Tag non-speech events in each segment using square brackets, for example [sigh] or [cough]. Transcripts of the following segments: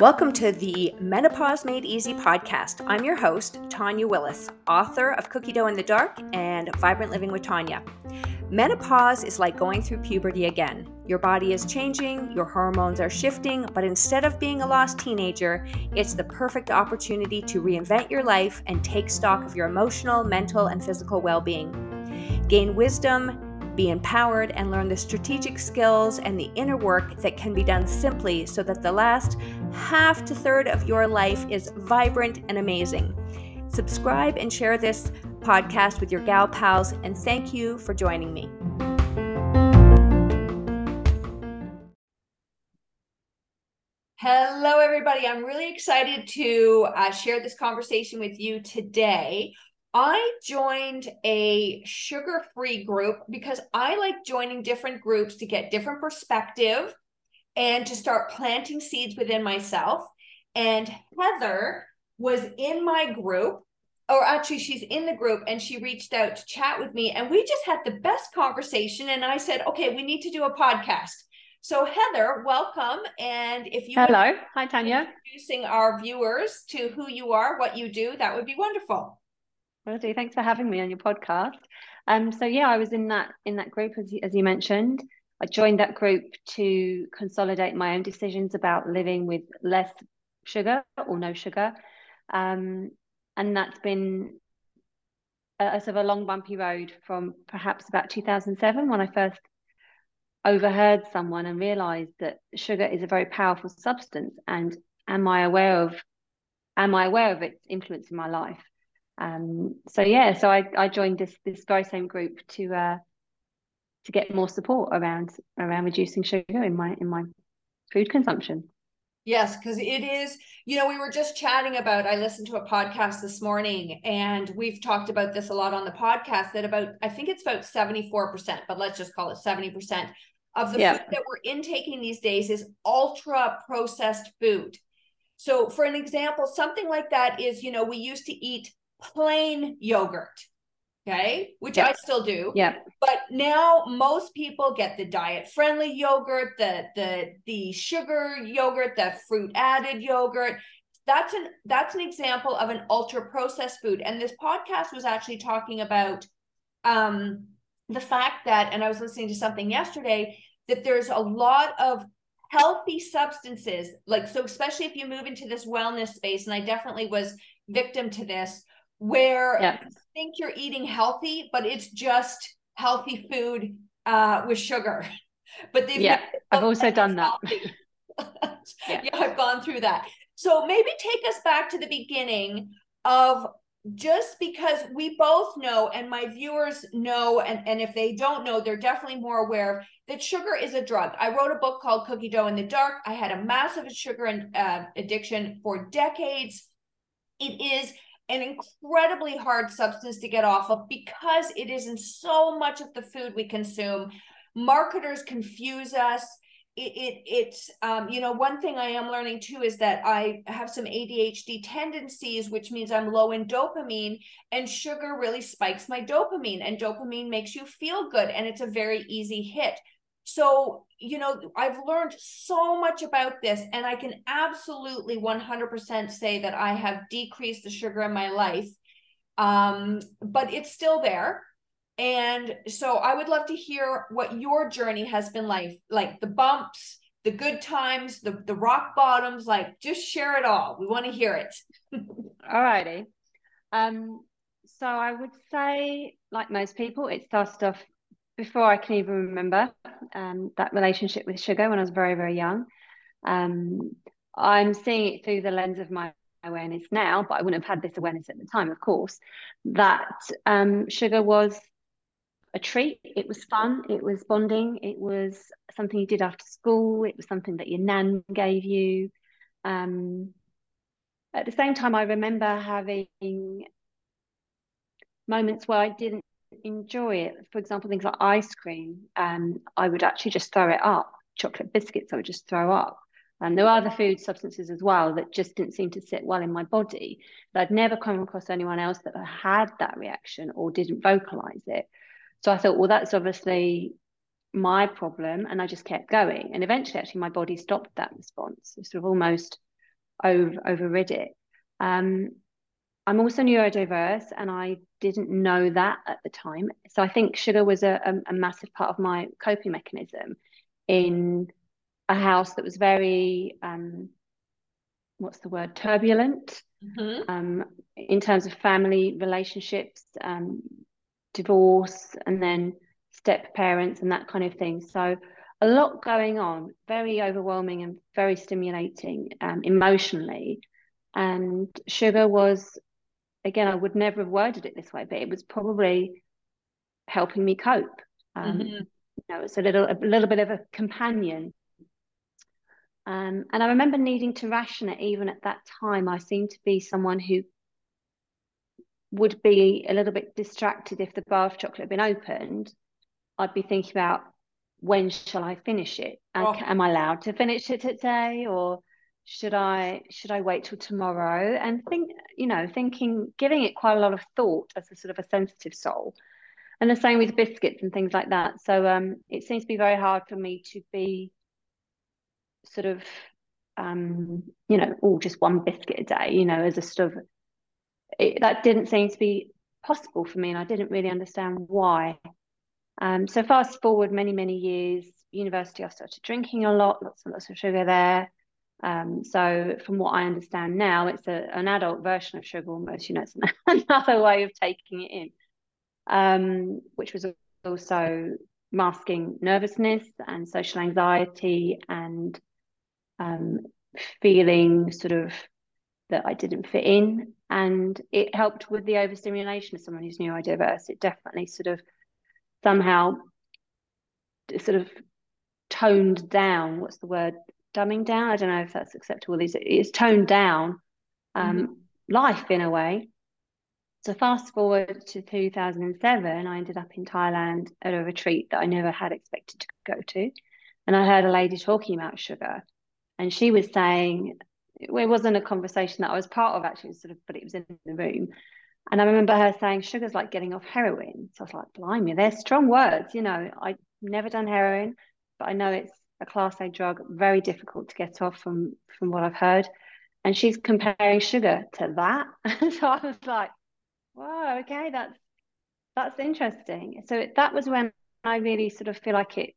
Welcome to the Menopause Made Easy podcast. I'm your host, Tanya Willis, author of Cookie Dough in the Dark and Vibrant Living with Tanya. Menopause is like going through puberty again. Your body is changing, your hormones are shifting, but instead of being a lost teenager, it's the perfect opportunity to reinvent your life and take stock of your emotional, mental, and physical well being. Gain wisdom, be empowered and learn the strategic skills and the inner work that can be done simply so that the last half to third of your life is vibrant and amazing. Subscribe and share this podcast with your gal pals, and thank you for joining me. Hello, everybody. I'm really excited to uh, share this conversation with you today. I joined a sugar free group because I like joining different groups to get different perspective and to start planting seeds within myself. And Heather was in my group, or actually, she's in the group and she reached out to chat with me. And we just had the best conversation. And I said, okay, we need to do a podcast. So, Heather, welcome. And if you hello, hi Tanya, introducing our viewers to who you are, what you do, that would be wonderful. Do. Thanks for having me on your podcast. Um, so yeah, I was in that in that group as you, as you mentioned. I joined that group to consolidate my own decisions about living with less sugar or no sugar, um, and that's been a, a sort of a long bumpy road from perhaps about 2007 when I first overheard someone and realized that sugar is a very powerful substance and am I aware of am I aware of its influence in my life um, so yeah, so I, I joined this this very same group to uh, to get more support around around reducing sugar in my in my food consumption. Yes, because it is, you know, we were just chatting about, I listened to a podcast this morning and we've talked about this a lot on the podcast that about, I think it's about 74%, but let's just call it 70% of the yeah. food that we're intaking these days is ultra processed food. So, for an example, something like that is, you know, we used to eat plain yogurt okay which i still do. Yeah but now most people get the diet friendly yogurt the the the sugar yogurt the fruit added yogurt. That's an that's an example of an ultra processed food. And this podcast was actually talking about um the fact that and i was listening to something yesterday that there's a lot of healthy substances like so especially if you move into this wellness space and i definitely was victim to this where yeah. you think you're eating healthy, but it's just healthy food uh, with sugar. [laughs] But they've yeah, I've also done that. [laughs] [laughs] yeah. yeah, I've gone through that. So maybe take us back to the beginning of just because we both know and my viewers know and, and if they don't know they're definitely more aware that sugar is a drug i wrote a book called cookie dough in the dark i had a massive sugar and, uh, addiction for decades it is an incredibly hard substance to get off of because it is in so much of the food we consume. Marketers confuse us. It, it it's um, you know one thing I am learning too is that I have some ADHD tendencies, which means I'm low in dopamine, and sugar really spikes my dopamine, and dopamine makes you feel good, and it's a very easy hit. So, you know, I've learned so much about this, and I can absolutely 100% say that I have decreased the sugar in my life. Um, but it's still there. And so I would love to hear what your journey has been like, like the bumps, the good times, the, the rock bottoms, like just share it all. We want to hear it. [laughs] all righty. Um, so I would say, like most people, it started off before I can even remember um, that relationship with sugar when I was very, very young. Um, I'm seeing it through the lens of my awareness now, but I wouldn't have had this awareness at the time, of course, that um, sugar was a treat. It was fun. It was bonding. It was something you did after school. It was something that your nan gave you. Um, at the same time, I remember having moments where I didn't enjoy it. For example, things like ice cream, um, I would actually just throw it up. Chocolate biscuits, I would just throw up. And there were other food substances as well that just didn't seem to sit well in my body. But I'd never come across anyone else that had that reaction or didn't vocalize it. So I thought, well, that's obviously my problem and I just kept going. And eventually, actually, my body stopped that response. It sort of almost over, overrid it. Um, I'm also neurodiverse and I didn't know that at the time. So I think sugar was a, a, a massive part of my coping mechanism in a house that was very, um, what's the word, turbulent mm-hmm. um, in terms of family relationships, um, divorce, and then step parents and that kind of thing. So a lot going on, very overwhelming and very stimulating um, emotionally. And sugar was, again, I would never have worded it this way, but it was probably helping me cope. Um, mm-hmm. You know, it's a little, a little bit of a companion. Um, and I remember needing to ration it even at that time. I seemed to be someone who would be a little bit distracted if the bar of chocolate had been opened I'd be thinking about when shall I finish it? And oh. am I allowed to finish it today or should I should I wait till tomorrow? And think, you know, thinking, giving it quite a lot of thought as a sort of a sensitive soul. And the same with biscuits and things like that. So um, it seems to be very hard for me to be sort of um, you know, all just one biscuit a day, you know, as a sort of it, that didn't seem to be possible for me and I didn't really understand why. Um, so fast forward many, many years, university, I started drinking a lot, lots and lots of sugar there. Um, so from what I understand now, it's a, an adult version of sugar almost, you know, it's [laughs] another way of taking it in, um, which was also masking nervousness and social anxiety and um, feeling sort of that I didn't fit in. And it helped with the overstimulation of someone who's neurodiverse. It definitely sort of somehow sort of toned down what's the word dumbing down i don't know if that's acceptable it's, it's toned down um, mm-hmm. life in a way so fast forward to 2007 i ended up in thailand at a retreat that i never had expected to go to and i heard a lady talking about sugar and she was saying it wasn't a conversation that i was part of actually sort of but it was in the room and I remember her saying sugar's like getting off heroin. So I was like, blimey, they're strong words. You know, I've never done heroin, but I know it's a class A drug, very difficult to get off from from what I've heard. And she's comparing sugar to that. [laughs] so I was like, wow, okay, that's that's interesting. So that was when I really sort of feel like it,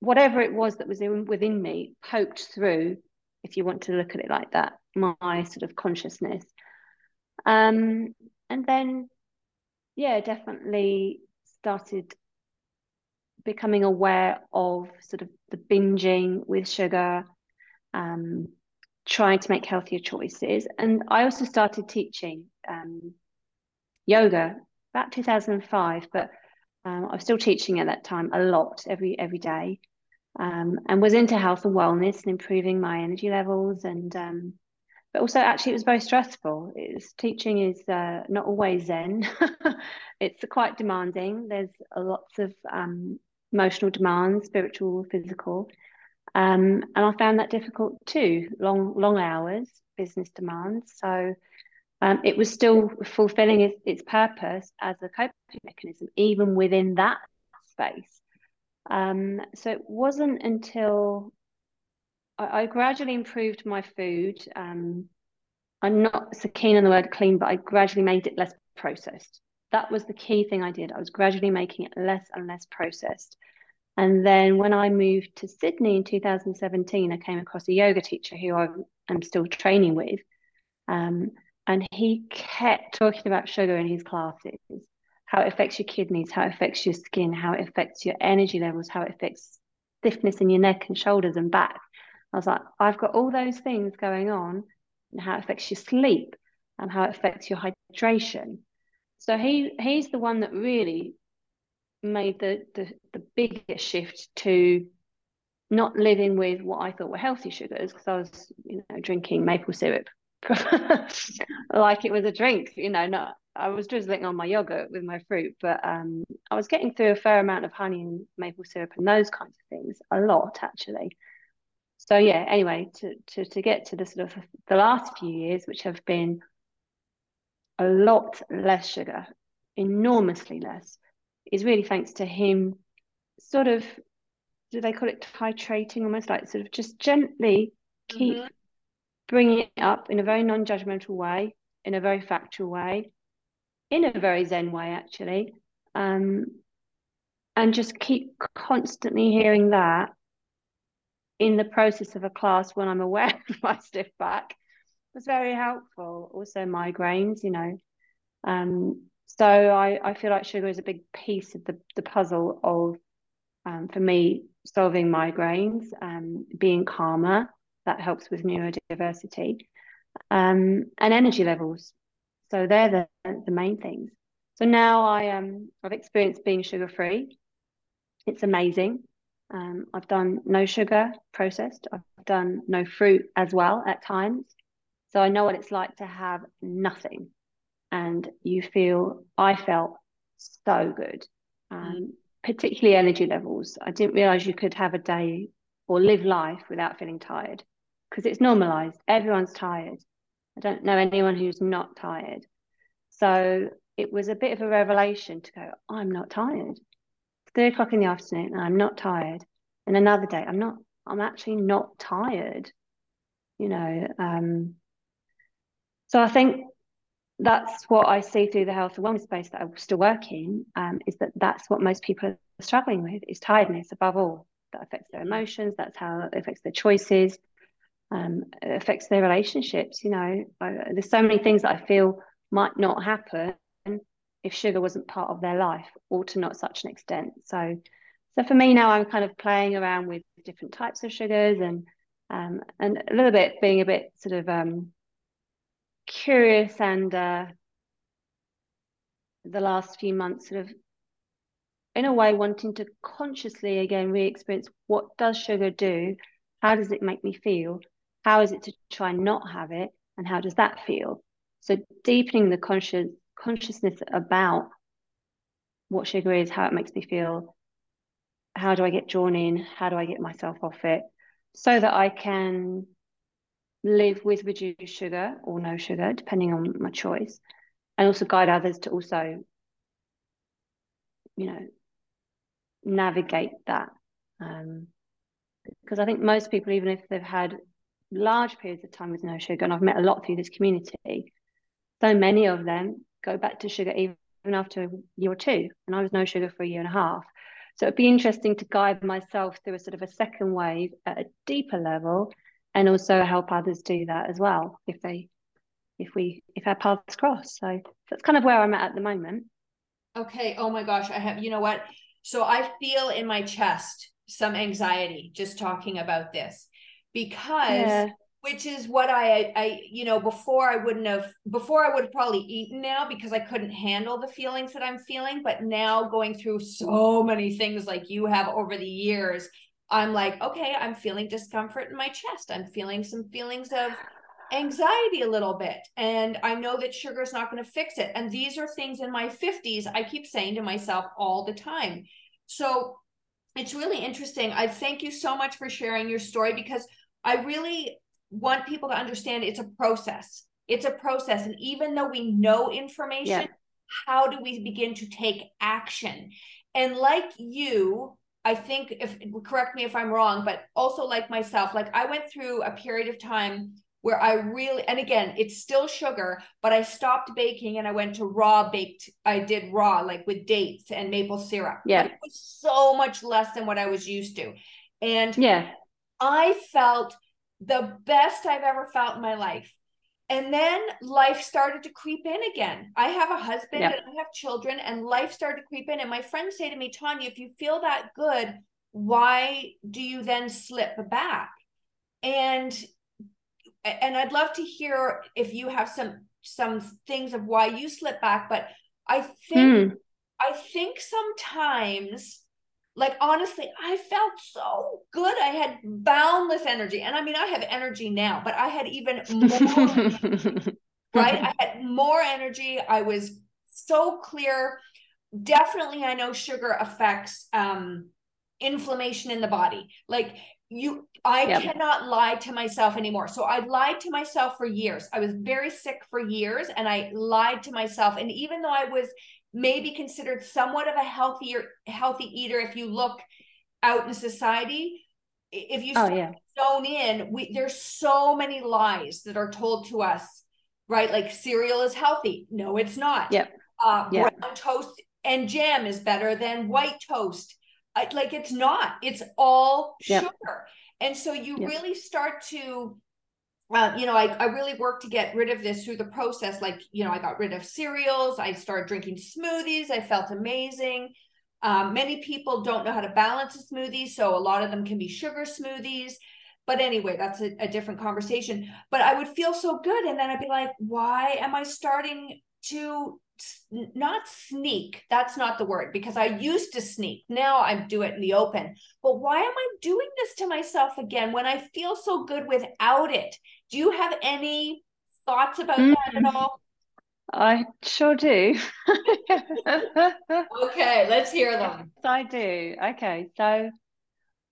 whatever it was that was in, within me, poked through, if you want to look at it like that, my sort of consciousness um, and then, yeah, definitely started becoming aware of sort of the binging with sugar, um, trying to make healthier choices. And I also started teaching um, yoga about 2005, but um, I was still teaching at that time a lot every every day, um, and was into health and wellness and improving my energy levels and um, but also actually it was very stressful. It's, teaching is uh, not always zen. [laughs] it's quite demanding. There's lots of um, emotional demands, spiritual, physical, um, and I found that difficult too. Long long hours, business demands. So um, it was still fulfilling its, its purpose as a coping mechanism, even within that space. Um, so it wasn't until I, I gradually improved my food. Um, I'm not so keen on the word clean, but I gradually made it less processed. That was the key thing I did. I was gradually making it less and less processed. And then when I moved to Sydney in 2017, I came across a yoga teacher who I am still training with. Um, and he kept talking about sugar in his classes, how it affects your kidneys, how it affects your skin, how it affects your energy levels, how it affects stiffness in your neck and shoulders and back. I was like, I've got all those things going on and how it affects your sleep and how it affects your hydration. So he he's the one that really made the the, the biggest shift to not living with what I thought were healthy sugars because I was you know drinking maple syrup. [laughs] Like it was a drink you know not I was drizzling on my yogurt with my fruit but um I was getting through a fair amount of honey and maple syrup and those kinds of things a lot actually. So yeah anyway to, to to get to the sort of the last few years which have been a lot less sugar enormously less is really thanks to him sort of do they call it titrating almost like sort of just gently keep mm-hmm. bringing it up in a very non-judgmental way in a very factual way in a very zen way actually um, and just keep constantly hearing that in the process of a class when i'm aware [laughs] of my stiff back was very helpful also migraines you know um, so I, I feel like sugar is a big piece of the, the puzzle of um, for me solving migraines, um, being calmer, that helps with neurodiversity, um, and energy levels. So they're the, the main things. So now I um I've experienced being sugar free. It's amazing. Um, I've done no sugar processed. I've done no fruit as well at times. So I know what it's like to have nothing, and you feel. I felt so good. Um, particularly energy levels. I didn't realize you could have a day or live life without feeling tired because it's normalized. Everyone's tired. I don't know anyone who's not tired. So it was a bit of a revelation to go, I'm not tired. It's three o'clock in the afternoon and I'm not tired. And another day, I'm not, I'm actually not tired. You know, um, so I think that's what I see through the health and wellness space that I still work in, um, is that that's what most people are struggling with is tiredness above all. That affects their emotions. That's how it affects their choices. Um, it affects their relationships. You know, I, there's so many things that I feel might not happen if sugar wasn't part of their life, or to not such an extent. So, so for me now, I'm kind of playing around with different types of sugars and um, and a little bit being a bit sort of um, curious and uh, the last few months sort of in a way wanting to consciously again re-experience what does sugar do? How does it make me feel? How is it to try and not have it? And how does that feel? So deepening the conscious consciousness about what sugar is how it makes me feel how do i get drawn in? How do i get myself off it? So that i can live with reduced sugar or no sugar, depending on my choice, and also guide others to also, you know, navigate that. Um, because I think most people, even if they've had large periods of time with no sugar, and I've met a lot through this community, so many of them go back to sugar even after a year or two. And I was no sugar for a year and a half. So it'd be interesting to guide myself through a sort of a second wave at a deeper level and also help others do that as well if they if we if our paths cross. So that's kind of where i'm at at the moment. Okay. Oh my gosh. I have you know what? So i feel in my chest some anxiety just talking about this because yeah. which is what I, I you know before i wouldn't have before i would have probably eaten now because i couldn't handle the feelings that i'm feeling. But now going through so many things like you have over the years I'm like, okay, I'm feeling discomfort in my chest. I'm feeling some feelings of ah. anxiety a little bit. And I know that sugar is not going to fix it. And these are things in my 50s I keep saying to myself all the time. So it's really interesting. I thank you so much for sharing your story because I really want people to understand it's a process. It's a process. And even though we know information, yeah. how do we begin to take action? And like you, I think if correct me if I'm wrong, but also like myself, like I went through a period of time where I really and again, it's still sugar, but I stopped baking and I went to raw baked. I did raw like with dates and maple syrup. Yeah. But it was so much less than what I was used to. And yeah, I felt the best I've ever felt in my life. And then life started to creep in again. I have a husband and I have children, and life started to creep in. And my friends say to me, Tanya, if you feel that good, why do you then slip back? And and I'd love to hear if you have some some things of why you slip back. But I think mm. I think sometimes like honestly i felt so good. I had boundless energy. And i mean i have energy now but i had even more [laughs] right? I had more energy. I was so clear. Definitely i know sugar affects um inflammation in the body. Like you i yep. cannot lie to myself anymore. So i lied to myself for years. I was very sick for years and i lied to myself. And even though i was maybe considered somewhat of a healthier healthy eater if you look out in society if you oh, yeah. zone in we there's so many lies that are told to us right like cereal is healthy no it's not yep. uh yep. brown toast and jam is better than white toast like it's not it's all yep. sugar and so you yep. really start to uh, you know, I, I really worked to get rid of this through the process. Like, you know, I got rid of cereals. I started drinking smoothies. I felt amazing. Um, many people don't know how to balance a smoothie. So a lot of them can be sugar smoothies. But anyway, that's a, a different conversation. But I would feel so good. And then I'd be like, why am I starting to not sneak that's not the word because i used to sneak now i do it in the open but why am i doing this to myself again when i feel so good without it do you have any thoughts about mm. that at all i sure do [laughs] okay let's hear them yes, i do okay so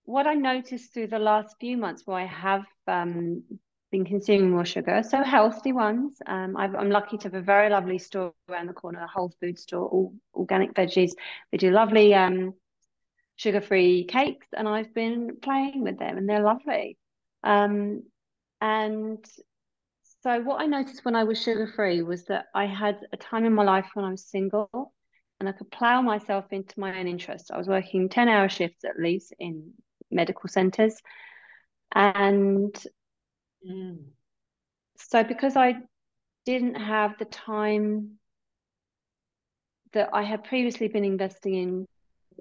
what i noticed through the last few months where i have um, been consuming more sugar, so healthy ones. Um, i am lucky to have a very lovely store around the corner, a whole food store, all organic veggies. They do lovely um, sugar-free cakes, and I've been playing with them, and they're lovely. Um, and so what I noticed when I was sugar-free was that I had a time in my life when I was single, and I could plow myself into my own interests. I was working 10-hour shifts at least in medical centres, and Mm. So because I didn't have the time that I had previously been investing in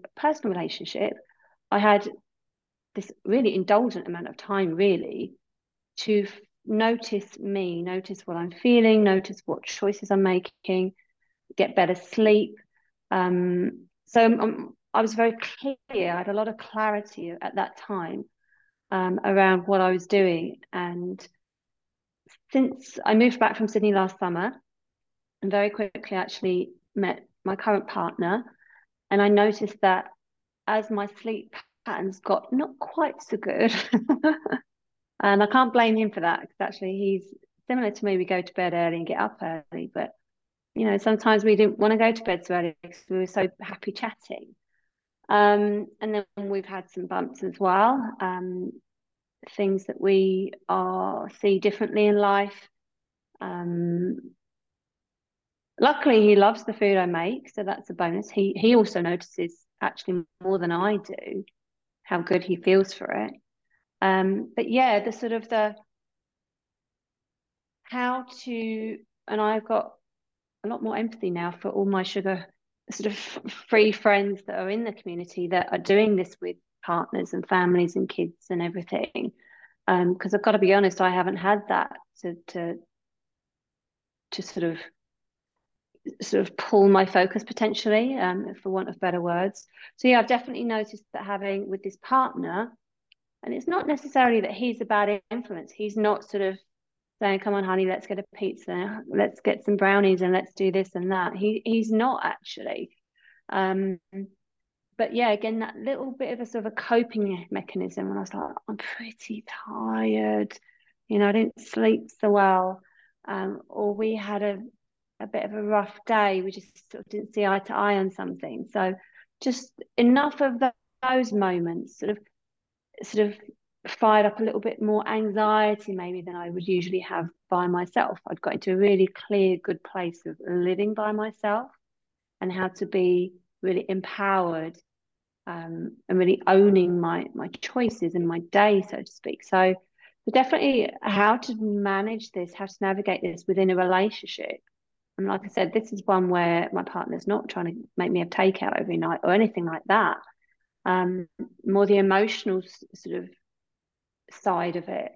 a personal relationship, I had this really indulgent amount of time really to notice me, notice what I'm feeling, notice what choices I'm making, get better sleep. Um, so um, I was very clear. I had a lot of clarity at that time um, around what I was doing. And since I moved back from Sydney last summer, and very quickly actually met my current partner, and I noticed that as my sleep patterns got not quite so good, [laughs] and I can't blame him for that because actually he's similar to me. We go to bed early and get up early, but you know sometimes we didn't want to go to bed so early because we were so happy chatting. Um, and then we've had some bumps as well. Um, things that we are see differently in life. Um, luckily, he loves the food I make, so that's a bonus. He he also notices actually more than I do how good he feels for it. Um, but yeah, the sort of the how to and I've got a lot more empathy now for all my sugar sort of [laughs] free friends that are in the community that are doing this with partners and families and kids and everything. Because um, I've got to be honest, I haven't had that to to to sort of sort of pull my focus potentially, um, for want of better words. So yeah, I've definitely noticed that having with this partner, and it's not necessarily that he's a bad influence. He's not sort of saying, "Come on, honey, let's get a pizza, let's get some brownies, and let's do this and that." He he's not actually. Um, but yeah, again, that little bit of a sort of a coping mechanism. When I was like, I'm pretty tired. You know, I didn't sleep so well. Um, or we had a, a bit of a rough day. We just sort of didn't see eye to eye on something. So just enough of the, those moments sort of sort of fired up a little bit more anxiety maybe than I would usually have by myself. I'd got into a really clear, good place of living by myself and how to be really empowered um, and really owning my my choices in my day, so to speak. So, so definitely how to manage this, how to navigate this within a relationship. And like I said, this is one where my partner's not trying to make me have takeout every night or anything like that. Um, more the emotional sort of side of it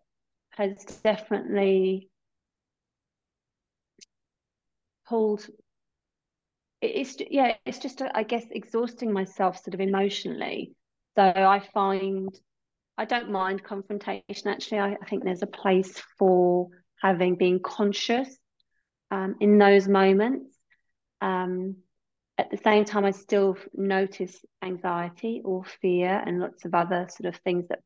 has definitely pulled it's yeah it's just i guess exhausting myself sort of emotionally. So i find i don't mind confrontation actually. I, I think there's a place for having been conscious um, in those moments. Um, at the same time i still notice anxiety or fear and lots of other sort of things that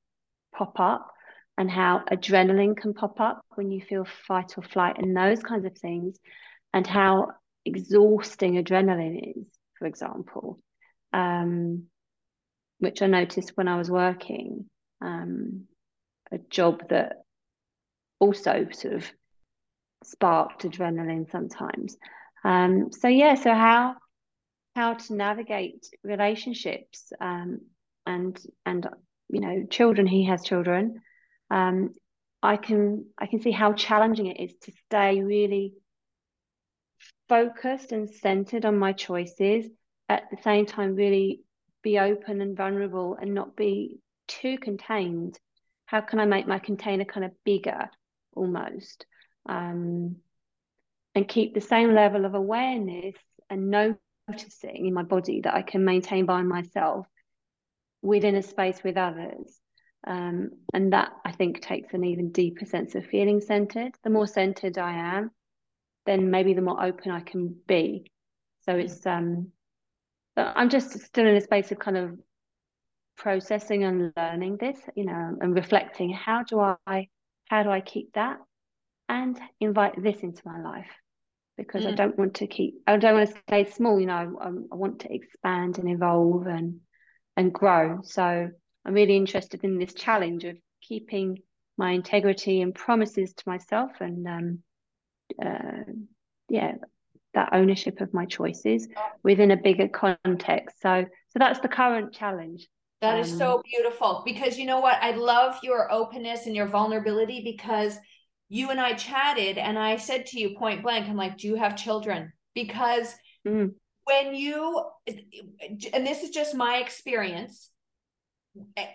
pop up and how adrenaline can pop up when you feel fight or flight and those kinds of things and how exhausting adrenaline is for example, um, which I noticed when I was working, um, a job that also sort of sparked adrenaline sometimes. Um, so yeah, so how how to navigate relationships um, and and you know children. He has children. Um, I can I can see how challenging it is to stay really focused and centered on my choices at the same time really be open and vulnerable and not be too contained how can i make my container kind of bigger almost um, and keep the same level of awareness and noticing in my body that i can maintain by myself within a space with others. Um, and that i think takes an even deeper sense of feeling centered. The more centered i am then maybe the more open I can be. So it's um I'm just still in a space of kind of processing and learning this, you know, and reflecting how do I how do I keep that and invite this into my life because mm. I don't want to keep I don't want to stay small, you know, I, I want to expand and evolve and and grow. So I'm really interested in this challenge of keeping my integrity and promises to myself and um, uh, yeah that ownership of my choices within a bigger context so so that's the current challenge That um, is so um, beautiful because you know what i love your openness and your vulnerability because you and i chatted and i said to you point blank i'm like do you have children because mm. when you and this is just my experience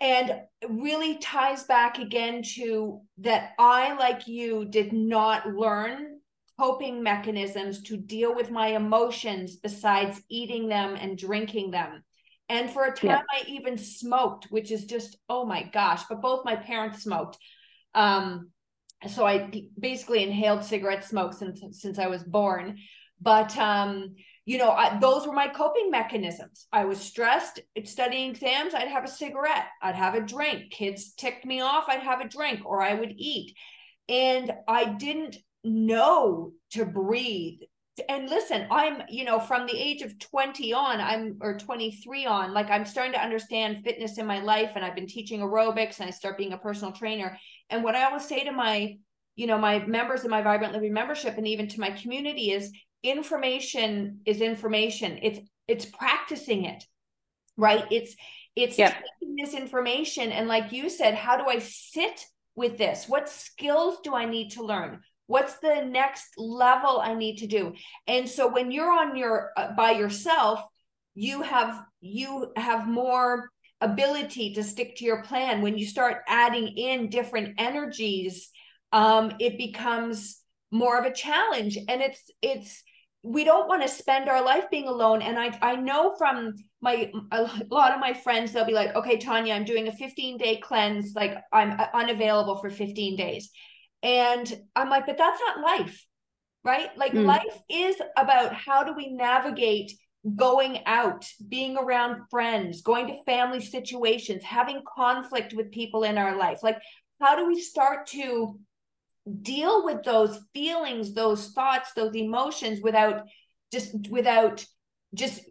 and really ties back again to that I, like you, did not learn coping mechanisms to deal with my emotions besides eating them and drinking them. And for a time, yeah. I even smoked, which is just, oh my gosh, but both my parents smoked. Um, so I basically inhaled cigarette smoke since, since I was born. But, um, you know, I, those were my coping mechanisms. I was stressed studying exams, I'd have a cigarette, I'd have a drink. Kids ticked me off, I'd have a drink, or I would eat. And I didn't know to breathe and listen i'm you know from the age of 20 on i'm or 23 on like i'm starting to understand fitness in my life and i've been teaching aerobics and i start being a personal trainer and what i always say to my you know my members in my vibrant living membership and even to my community is information is information. It's it's practicing it right? It's it's yep. taking this information and like you said how do i sit with this? What skills do i need to learn? What's the next level i need to do? And so when you're on your uh, by yourself you have you have more ability to stick to your plan. When you start adding in different energies um it becomes more of a challenge. And it's it's we don't want to spend our life being alone. And i i know from my a lot of my friends they'll be like okay tanya i'm doing a 15 day cleanse. Like i'm uh, unavailable for 15 days. And I'm like, but that's not life, right? Like mm. life is about how do we navigate going out, being around friends, going to family situations, having conflict with people in our life. Like, how do we start to deal with those feelings, those thoughts, those emotions without just without just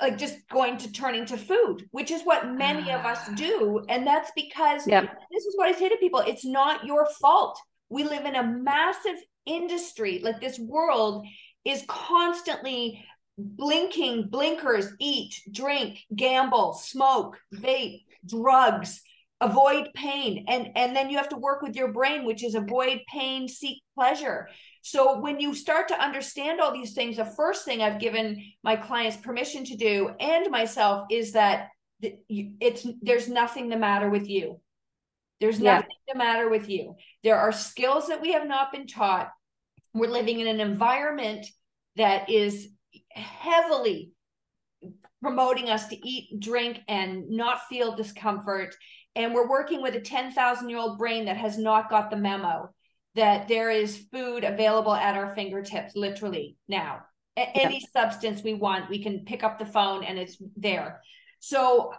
like just going to turning to food, which is what many of us ah. do. And that's because yep. this is what I say to people it's not your fault. We live in a massive industry, like this world is constantly blinking blinkers, eat, drink, gamble, smoke, vape, drugs, avoid pain. And, and then you have to work with your brain, which is avoid pain, seek pleasure. So when you start to understand all these things, the first thing I've given my clients permission to do and myself is that it's there's nothing the matter with you. There's nothing yeah. the matter with you. There are skills that we have not been taught. We're living in an environment that is heavily promoting us to eat, drink, and not feel discomfort. And we're working with a 10,000 year old brain that has not got the memo that there is food available at our fingertips literally now. A- any substance we want we can pick up the phone and it's there. So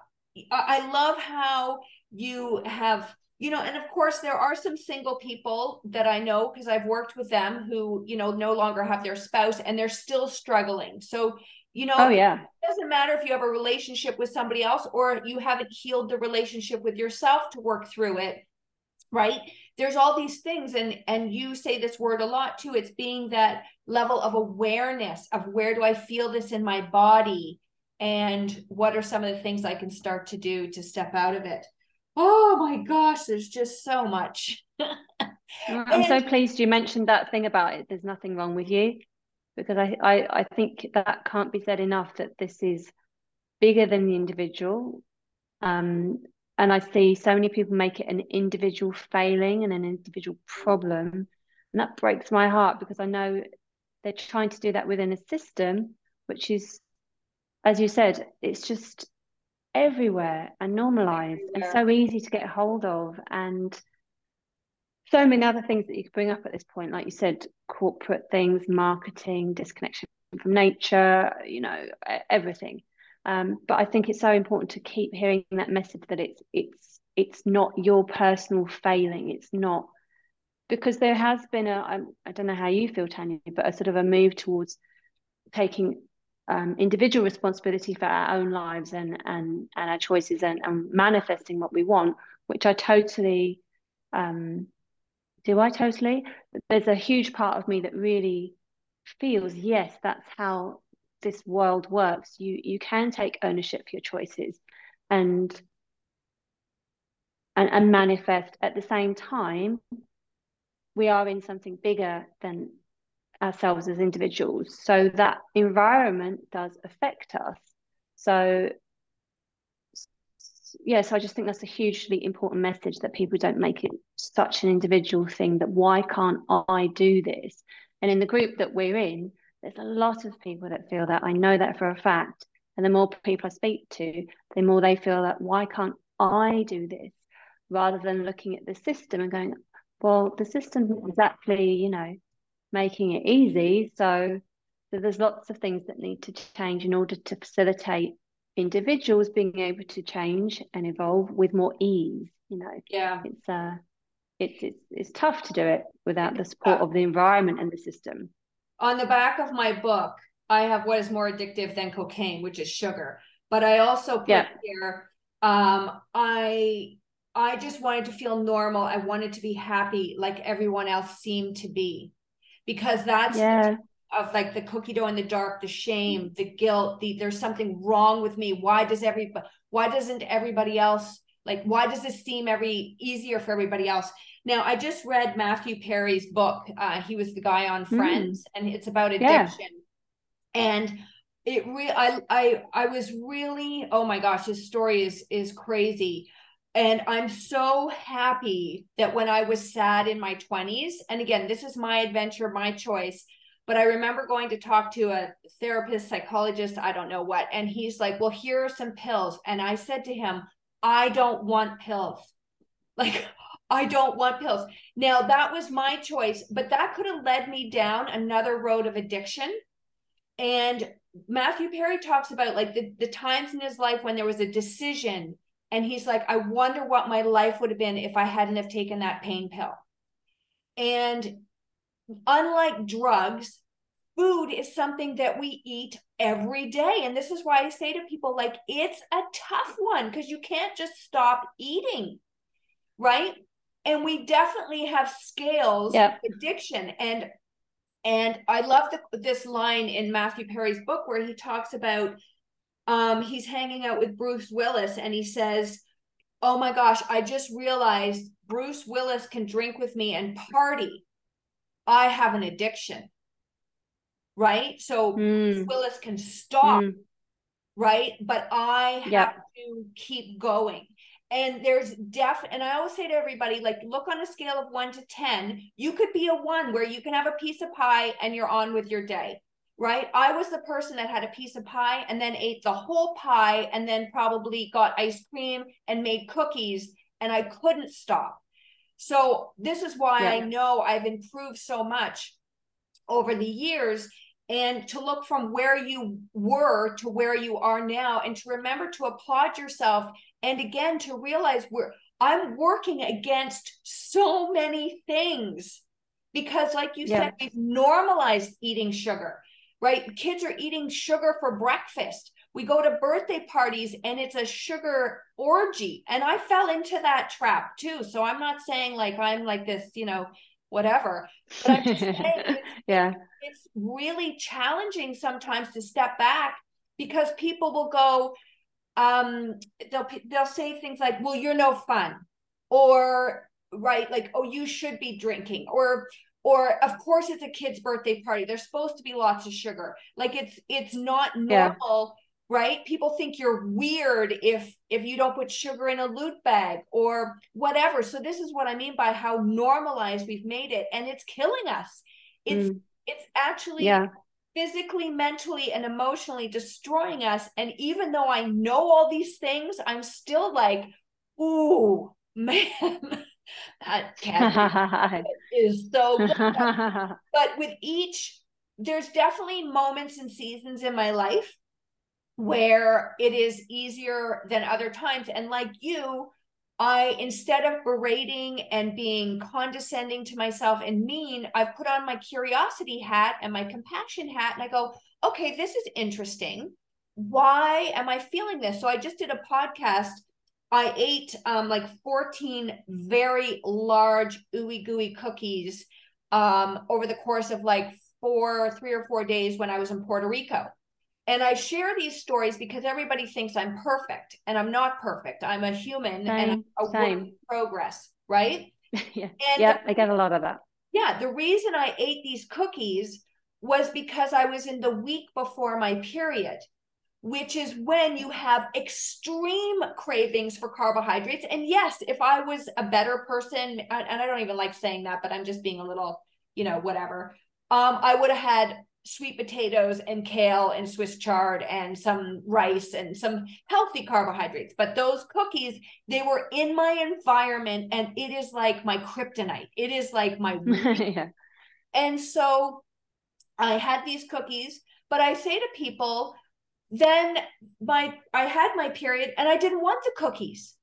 i love how you have you know and of course there are some single people that i know because i've worked with them who you know no longer have their spouse and they're still struggling so You know, oh yeah. It doesn't matter if you have a relationship with somebody else or you haven't healed the relationship with yourself to work through it, right? There's all these things and and you say this word a lot too. It's being that level of awareness of where do I feel this in my body and what are some of the things I can start to do to step out of it. Oh my gosh, there's just so much. I'm and, so pleased you mentioned that thing about it. There's nothing wrong with you because I, I, I think that can't be said enough that this is bigger than the individual. Um, and I see so many people make it an individual failing and an individual problem. And that breaks my heart because I know they're trying to do that within a system, which is, as you said, it's just everywhere and normalized everywhere. and so easy to get hold of. And so many other things that you could bring up at this point, like you said, corporate things, marketing, disconnection from nature, you know, everything. Um, but I think it's so important to keep hearing that message that it's it's it's not your personal failing. It's not because there has been a I, I don't know how you feel, Tanya, but a sort of a move towards taking um, individual responsibility for our own lives and and and our choices and, and manifesting what we want, which I totally um, do I totally? There's a huge part of me that really feels, yes, that's how this world works. You you can take ownership for your choices and and, and manifest at the same time. We are in something bigger than ourselves as individuals. So that environment does affect us. So yes, I just think that's a hugely important message that people don't make it such an individual thing that why can't I do this? And in the group that we're in, there's a lot of people that feel that. I know that for a fact. And the more people I speak to, the more they feel that why can't I do this? Rather than looking at the system and going, well, the system exactly, you know, making it easy. So, so there's lots of things that need to change in order to facilitate individuals being able to change and evolve with more ease you know. Yeah. It's uh it's it's, it's tough to do it without the support of the environment and the system. On the back of my book i have what is more addictive than cocaine which is sugar. But i also put yeah. here um i i just wanted to feel normal. I wanted to be happy like everyone else seemed to be because that's yeah of like the cookie dough in the dark, the shame, the guilt, the there's something wrong with me. Why does everybody why doesn't everybody else like why does this seem every easier for everybody else? Now I just read Matthew Perry's book. Uh, he was the guy on hmm. Friends, mm. and it's about addiction. Yeah. And it really I I I was really oh my gosh, his story is is crazy. And I'm so happy that when I was sad in my 20s, and again, this is my adventure, my choice but I remember going to talk to a therapist, psychologist, I don't know what. And he's like, Well, here are some pills. And I said to him, I don't want pills. [laughs] Like, I don't want pills. Now, that was my choice, but that could have led me down another road of addiction. And Matthew Perry talks about like the, the times in his life when there was a decision. And he's like, I wonder what my life would have been if I hadn't have taken that pain pill. And unlike drugs, food is something that we eat every day. And this is why I say to people, like, it's a tough one because you can't just stop eating, right? And we definitely have scales yep. addiction. And and I love the, this line in Matthew Perry's book where he talks about um, he's hanging out with Bruce Willis and he says, Oh my gosh, I just realized Bruce Willis can drink with me and party I have an addiction. Right. So mm. Willis can stop. Mm. Right. But I have to keep going. And there's def, and I always say to everybody, like, look on a scale of one to 10. You could be a one where you can have a piece of pie and you're on with your day right? I was the person that had a piece of pie and then ate the whole pie and then probably got ice cream and made cookies and I couldn't stop. So this is why yeah. I know I've improved so much over the years and to look from where you were to where you are now and to remember to applaud yourself and again to realize we're I'm working against so many things because like you yeah. said we've normalized eating sugar right? Kids are eating sugar for breakfast. We go to birthday parties and it's a sugar orgy. And I fell into that trap too. So I'm not saying like I'm like this, you know, whatever. But I'm just [laughs] saying it's, yeah. It's really challenging sometimes to step back because people will go, um, they'll they'll say things like, "Well, you're no fun," or right, like, "Oh, you should be drinking," or or of course it's a kid's birthday party. There's supposed to be lots of sugar. Like it's it's not normal yeah. right? People think you're weird if if you don't put sugar in a loot bag or whatever. So this is what i mean by how normalized we've made it and it's killing us. It's mm. it's actually yeah. physically mentally and emotionally destroying us. And even though i know all these things i'm still like ooh [laughs] man that cat [laughs] is so good. [laughs] but with each, there's definitely moments and seasons in my life where it is easier than other times. And like you, I, instead of berating and being condescending to myself and mean, I've put on my curiosity hat and my compassion hat and I go, okay, this is interesting. Why am I feeling this? So I just did a podcast I ate um, like 14 very large ooey gooey cookies um, over the course of like four, three or four days when I was in Puerto Rico. And I share these stories because everybody thinks I'm perfect and I'm not perfect. I'm a human same, and I'm a same. work in progress, right? [laughs] yeah, and yeah the, I get a lot of that. Yeah, the reason I ate these cookies was because I was in the week before my period which is when you have extreme cravings for carbohydrates. And yes, if I was a better person, and I don't even like saying that, but I'm just being a little, you know, whatever. Um, I would have had sweet potatoes and kale and Swiss chard and some rice and some healthy carbohydrates. But those cookies, they were in my environment and it is like my kryptonite. It is like my [laughs] yeah. And so I had these cookies, but I say to people, then my I had my period and I didn't want the cookies.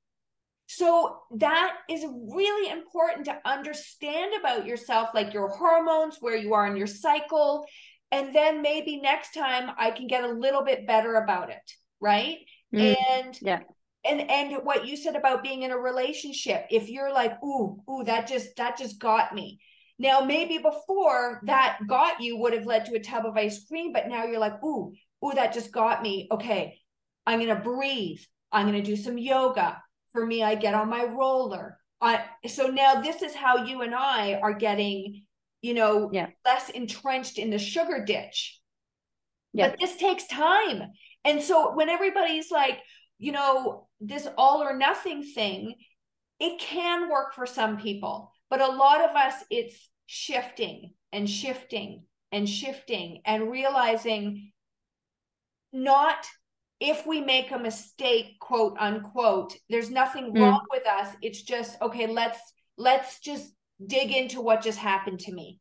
So that is really important to understand about yourself, like your hormones, where you are in your cycle. And then maybe next time I can get a little bit better about it. Right. Mm, and yeah. And and what you said about being in a relationship, if you're like, ooh, ooh, that just that just got me. Now, maybe before that got you would have led to a tub of ice cream, but now you're like, ooh, oh, that just got me. Okay, I'm going to breathe. I'm going to do some yoga. For me, I get on my roller. I, so now this is how you and I are getting, you know, yeah. less entrenched in the sugar ditch. Yeah. But this takes time. And so when everybody's like, you know, this all or nothing thing, it can work for some people. But a lot of us, it's shifting and shifting and shifting and realizing not if we make a mistake quote unquote. There's nothing mm. wrong with us. It's just okay let's let's just dig into what just happened to me.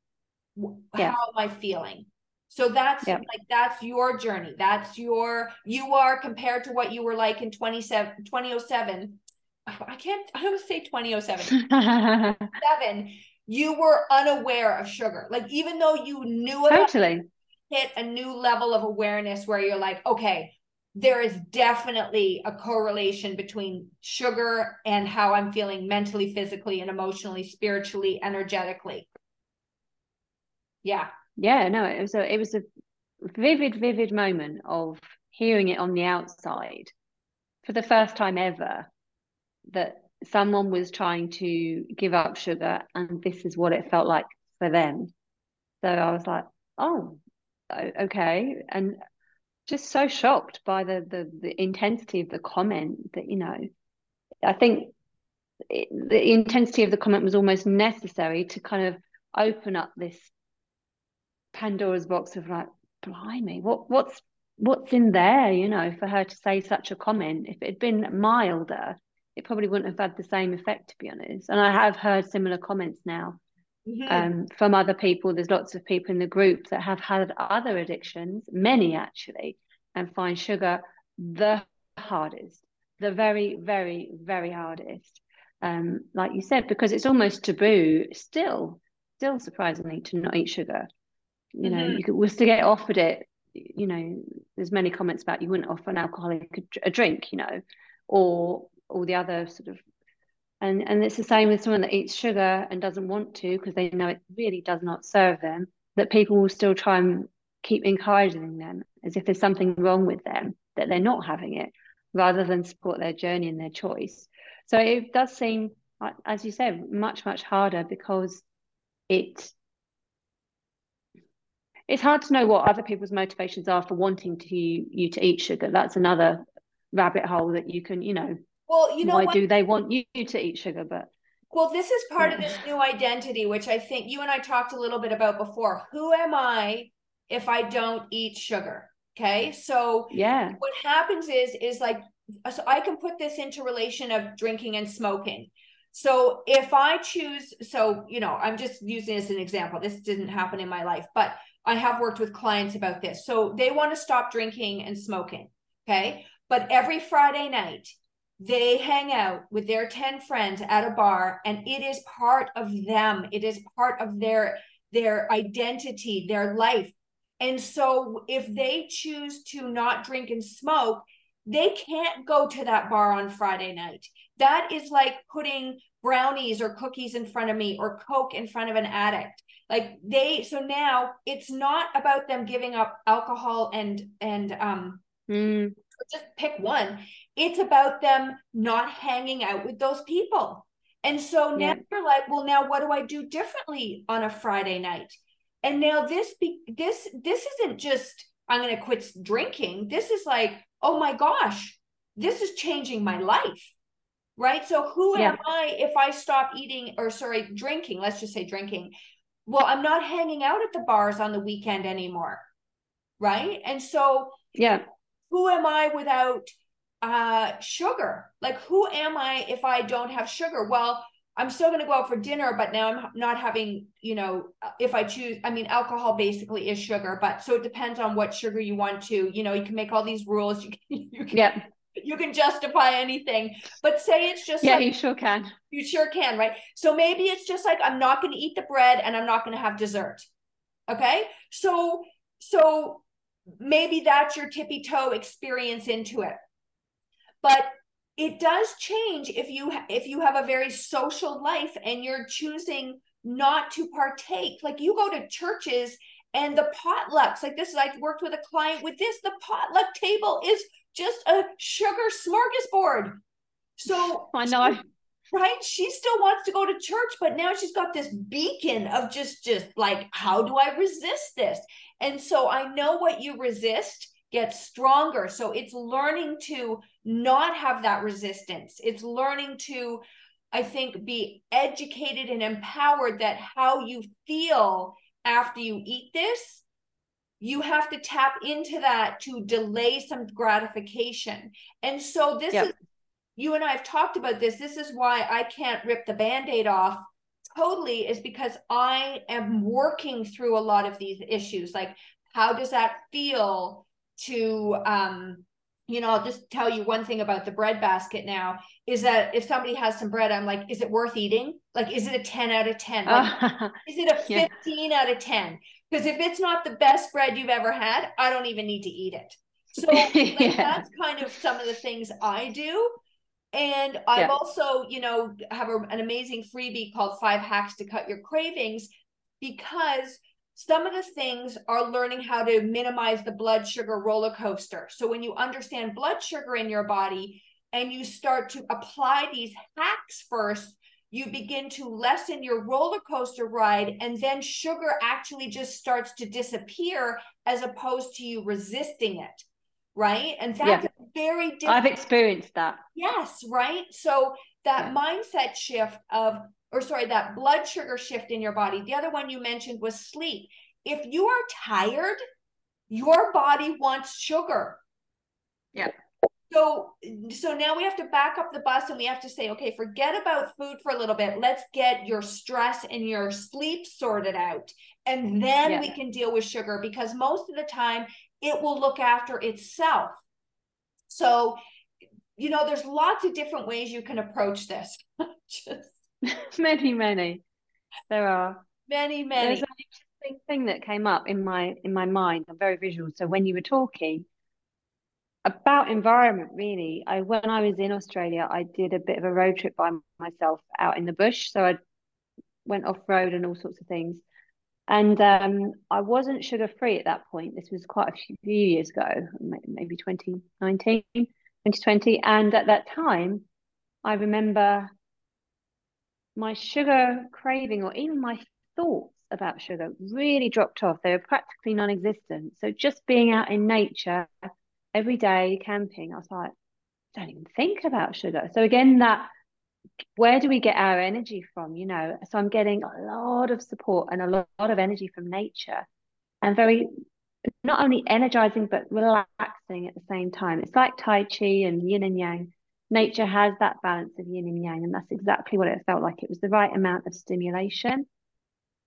Yeah. how am i feeling? So that's yeah. like that's your journey. That's your you are compared to what you were like in 27 2007 i can't i don't say 2007 [laughs] seven you were unaware of sugar. Like even though you knew about totally hit a new level of awareness where you're like, okay, there is definitely a correlation between sugar and how I'm feeling mentally, physically, and emotionally, spiritually, energetically. Yeah. Yeah, no, it was a it was a vivid, vivid moment of hearing it on the outside for the first time ever that someone was trying to give up sugar and this is what it felt like for them. So I was like, oh, okay. And just so shocked by the the, the intensity of the comment that you know i think it, the intensity of the comment was almost necessary to kind of open up this pandora's box of like blimey what what's what's in there you know for her to say such a comment. If it had been milder it probably wouldn't have had the same effect to be honest. And i have heard similar comments now Mm-hmm. Um, from other people. There's lots of people in the group that have had other addictions, many actually, and find sugar the hardest, the very, very, very hardest. Um, like you said, because it's almost taboo still, still surprisingly to not eat sugar. You know, mm-hmm. you could, was to get offered it you know, there's many comments about you wouldn't offer an alcoholic a, a drink, you know, or all the other sort of and and it's the same with someone that eats sugar and doesn't want to because they know it really does not serve them that people will still try and keep encouraging them as if there's something wrong with them that they're not having it rather than support their journey and their choice. So it does seem uh, as you said much much harder because it it's hard to know what other people's motivations are for wanting to you to eat sugar. That's another rabbit hole that you can you know well, you know, why what? do they want you to eat sugar? But well, this is part yeah. of this new identity, which I think you and I talked a little bit about before. Who am I if I don't eat sugar? Okay, so yeah, what happens is is like so I can put this into relation of drinking and smoking. So if I choose, so you know, I'm just using this as an example. This didn't happen in my life, but I have worked with clients about this. So they want to stop drinking and smoking. Okay. But every Friday night, they hang out with their 10 friends at a bar and it is part of them. It is part of their their identity their life. And so if they choose to not drink and smoke they can't go to that bar on friday night. That is like putting brownies or cookies in front of me or coke in front of an addict. Like they so now it's not about them giving up alcohol and and um mm. Just pick one it's about them not hanging out with those people. And so now yeah. you're like, well, now what do I do differently on a Friday night? And now this be this this isn't just I'm going to quit drinking. This is like, oh my gosh, this is changing my life. Right? So who yeah. am I if I stop eating or sorry, drinking, let's just say drinking. Well, I'm not hanging out at the bars on the weekend anymore. Right? And so yeah, who am I without uh, sugar. Like, who am I if I don't have sugar? Well, I'm still going to go out for dinner, but now I'm not having, you know, if I choose, I mean, alcohol basically is sugar, but so it depends on what sugar you want to, you know, you can make all these rules. You can, [laughs] you can, yeah. you can justify anything, but say it's just, yeah, like, you sure can. You sure can. Right. So maybe it's just like, I'm not going to eat the bread and I'm not going to have dessert. Okay. So, so maybe that's your tippy toe experience into it. But it does change if you if you have a very social life and you're choosing not to partake. Like you go to churches and the potlucks like this is i worked with a client with this the potluck table is just a sugar smorgasbord. So [laughs] i know right she still wants to go to church but now she's got this beacon of just just like how do i resist this and so i know what you resist gets stronger so it's learning to not have that resistance. It's learning to, I think, be educated and empowered that how you feel after you eat this, you have to tap into that to delay some gratification. And so this yep. is, you and I have talked about this. This is why I can't rip the band aid off totally, is because I am working through a lot of these issues. Like, how does that feel to, um, you know, I'll just tell you one thing about the bread basket now is that if somebody has some bread, I'm like, is it worth eating? Like, is it a 10 out of 10? Like, uh, is it a [laughs] 15 yeah. out of 10? Because if it's not the best bread you've ever had, I don't even need to eat it. So [laughs] like, yeah. that's kind of some of the things I do. And I've yeah. also, you know, have a, an amazing freebie called Five Hacks to Cut Your Cravings because – some of the things are learning how to minimize the blood sugar roller coaster. So when you understand blood sugar in your body and you start to apply these hacks first, you begin to lessen your roller coaster ride and then sugar actually just starts to disappear as opposed to you resisting it right and that's yeah. very different i've experienced that yes right so that yeah. mindset shift of or sorry, that blood sugar shift in your body. The other one you mentioned was sleep. If you are tired, your body wants sugar. Yeah. So so now we have to back up the bus and we have to say, okay, forget about food for a little bit. Let's get your stress and your sleep sorted out. And then yeah. we can deal with sugar because most of the time it will look after itself. So, you know, there's lots of different ways you can approach this. [laughs] Just [laughs] many, many. There are many, many. There's an interesting thing that came up in my in my mind. I'm very visual. So when you were talking about environment, really, I when I was in Australia, I did a bit of a road trip by myself out in the bush. So I went off road and all sorts of things. And um, I wasn't sugar free at that point. This was quite a few years ago, maybe 2019, 2020. And at that time, I remember my sugar craving or even my thoughts about sugar really dropped off. They were practically non existent. So just being out in nature every day, camping, I was like, don't even think about sugar. So again, that where do we get our energy from? You know, so I'm getting a lot of support and a lot, of energy from nature and very not only energizing but relaxing at the same time. It's like Tai Chi and yin and yang. Nature has that balance of yin and yang, and that's exactly what it felt like. It was the right amount of stimulation.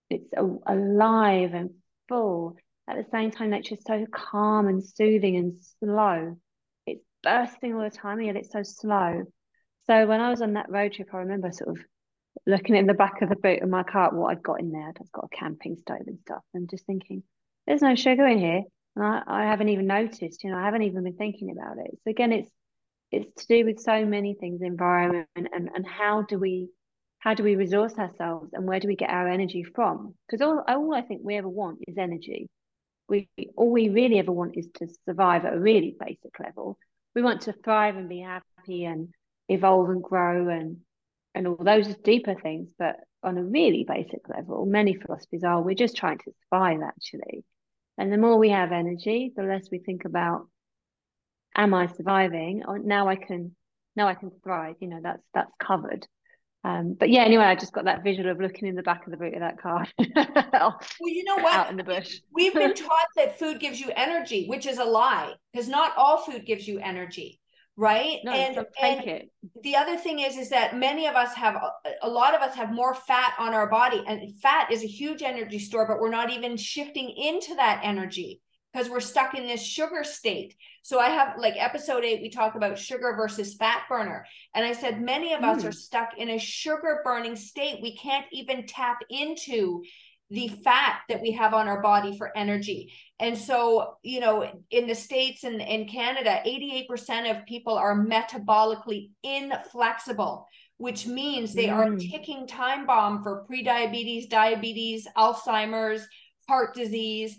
It's alive and full. At the same time, nature is so calm and soothing and slow. It's bursting all the time, and yet it's so slow. So when I was on that road trip, I remember sort of looking in the back of the boot of my car what I'd got in there. I'd got a camping stove and stuff, and just thinking, there's no sugar in here, and I, I haven't even noticed. You know, I haven't even been thinking about it. So again, it's it's to do with so many things, environment, and and, and how do we how do we resource ourselves, and where do we get our energy from? Because all all I think we ever want is energy. We all we really ever want is to survive at a really basic level. We want to thrive and be happy and evolve and grow and and all those deeper things but on a really basic level many philosophies are we're just trying to survive actually and the more we have energy the less we think about am i surviving or now i can now i can thrive you know that's that's covered um, but yeah, anyway, I just got that visual of looking in the back of the boot of that car. [laughs] well, you know what? Out in the bush. We've been [laughs] taught that food gives you energy, which is a lie, because not all food gives you energy right no, and, and it. the other thing is is that many of us have a lot of us have more fat on our body and fat is a huge energy store but we're not even shifting into that energy because we're stuck in this sugar state so i have like episode 8 we talk about sugar versus fat burner and i said many of mm. us are stuck in a sugar burning state we can't even tap into the fat that we have on our body for energy. And so, you know, in the States and in Canada, 88% of people are metabolically inflexible, which means they mm. are ticking time bomb for prediabetes, diabetes, Alzheimer's, heart disease.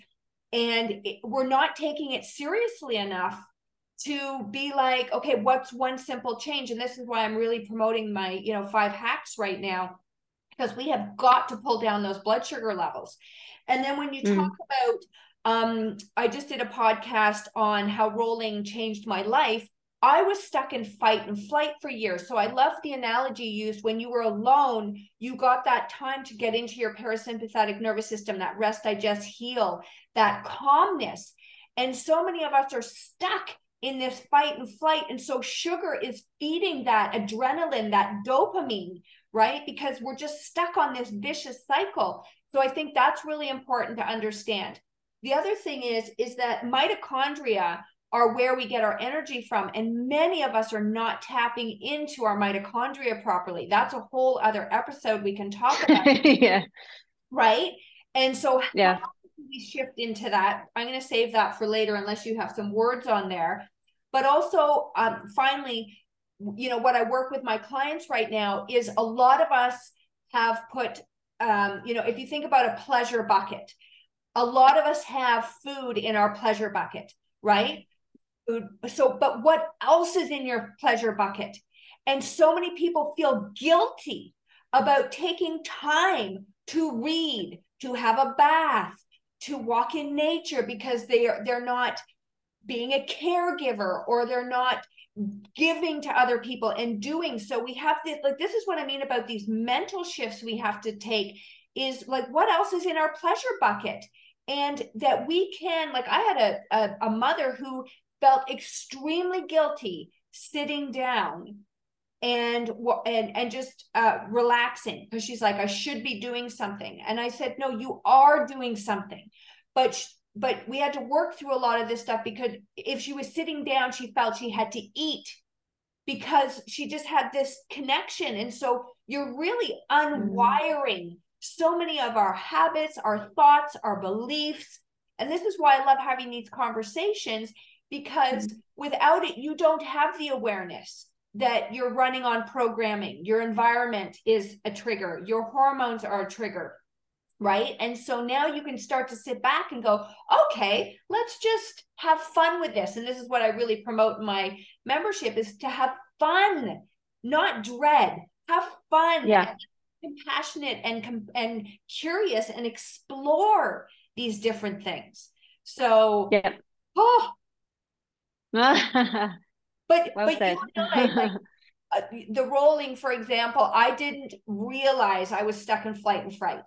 And it, we're not taking it seriously enough to be like, okay, what's one simple change? And this is why I'm really promoting my, you know, five hacks right now because we have got to pull down those blood sugar levels. And then when you mm. talk about, um, I just did a podcast on how rolling changed my life. I was stuck in fight and flight for years. So I love the analogy used when you were alone, you got that time to get into your parasympathetic nervous system, that rest, digest, heal, that calmness. And so many of us are stuck in this fight and flight. And so sugar is feeding that adrenaline, that dopamine, right? Because we're just stuck on this vicious cycle. So I think that's really important to understand. The other thing is is that mitochondria are where we get our energy from and many of us are not tapping into our mitochondria properly. That's a whole other episode we can talk about. [laughs] yeah. Right? And so yeah. we shift into that? I'm going to save that for later unless you have some words on there. But also um, finally you know what i work with my clients right now is a lot of us have put um, you know if you think about a pleasure bucket a lot of us have food in our pleasure bucket right? Food so but what else is in your pleasure bucket? And so many people feel guilty about taking time to read to have a bath to walk in nature because they are they're not being a caregiver or they're not giving to other people and doing so. We have this like this is what i mean about these mental shifts we have to take is like what else is in our pleasure bucket? And that we can like i had a, a, a mother who felt extremely guilty sitting down and and and just uh relaxing because she's like i should be doing something. And i said no you are doing something. But but we had to work through a lot of this stuff because if she was sitting down, she felt she had to eat because she just had this connection. And so you're really unwiring so many of our habits, our thoughts, our beliefs. And this is why I love having these conversations because mm-hmm. without it, you don't have the awareness that you're running on programming. Your environment is a trigger, your hormones are a trigger. Right. And so now you can start to sit back and go, okay, let's just have fun with this. And this is what I really promote in my membership is to have fun, not dread. Have fun. Yeah. compassionate and and curious and explore these different things. So yeah. Oh, [laughs] but well but said. you know, like, like [laughs] uh, the rolling, for example, I didn't realize I was stuck in flight and fright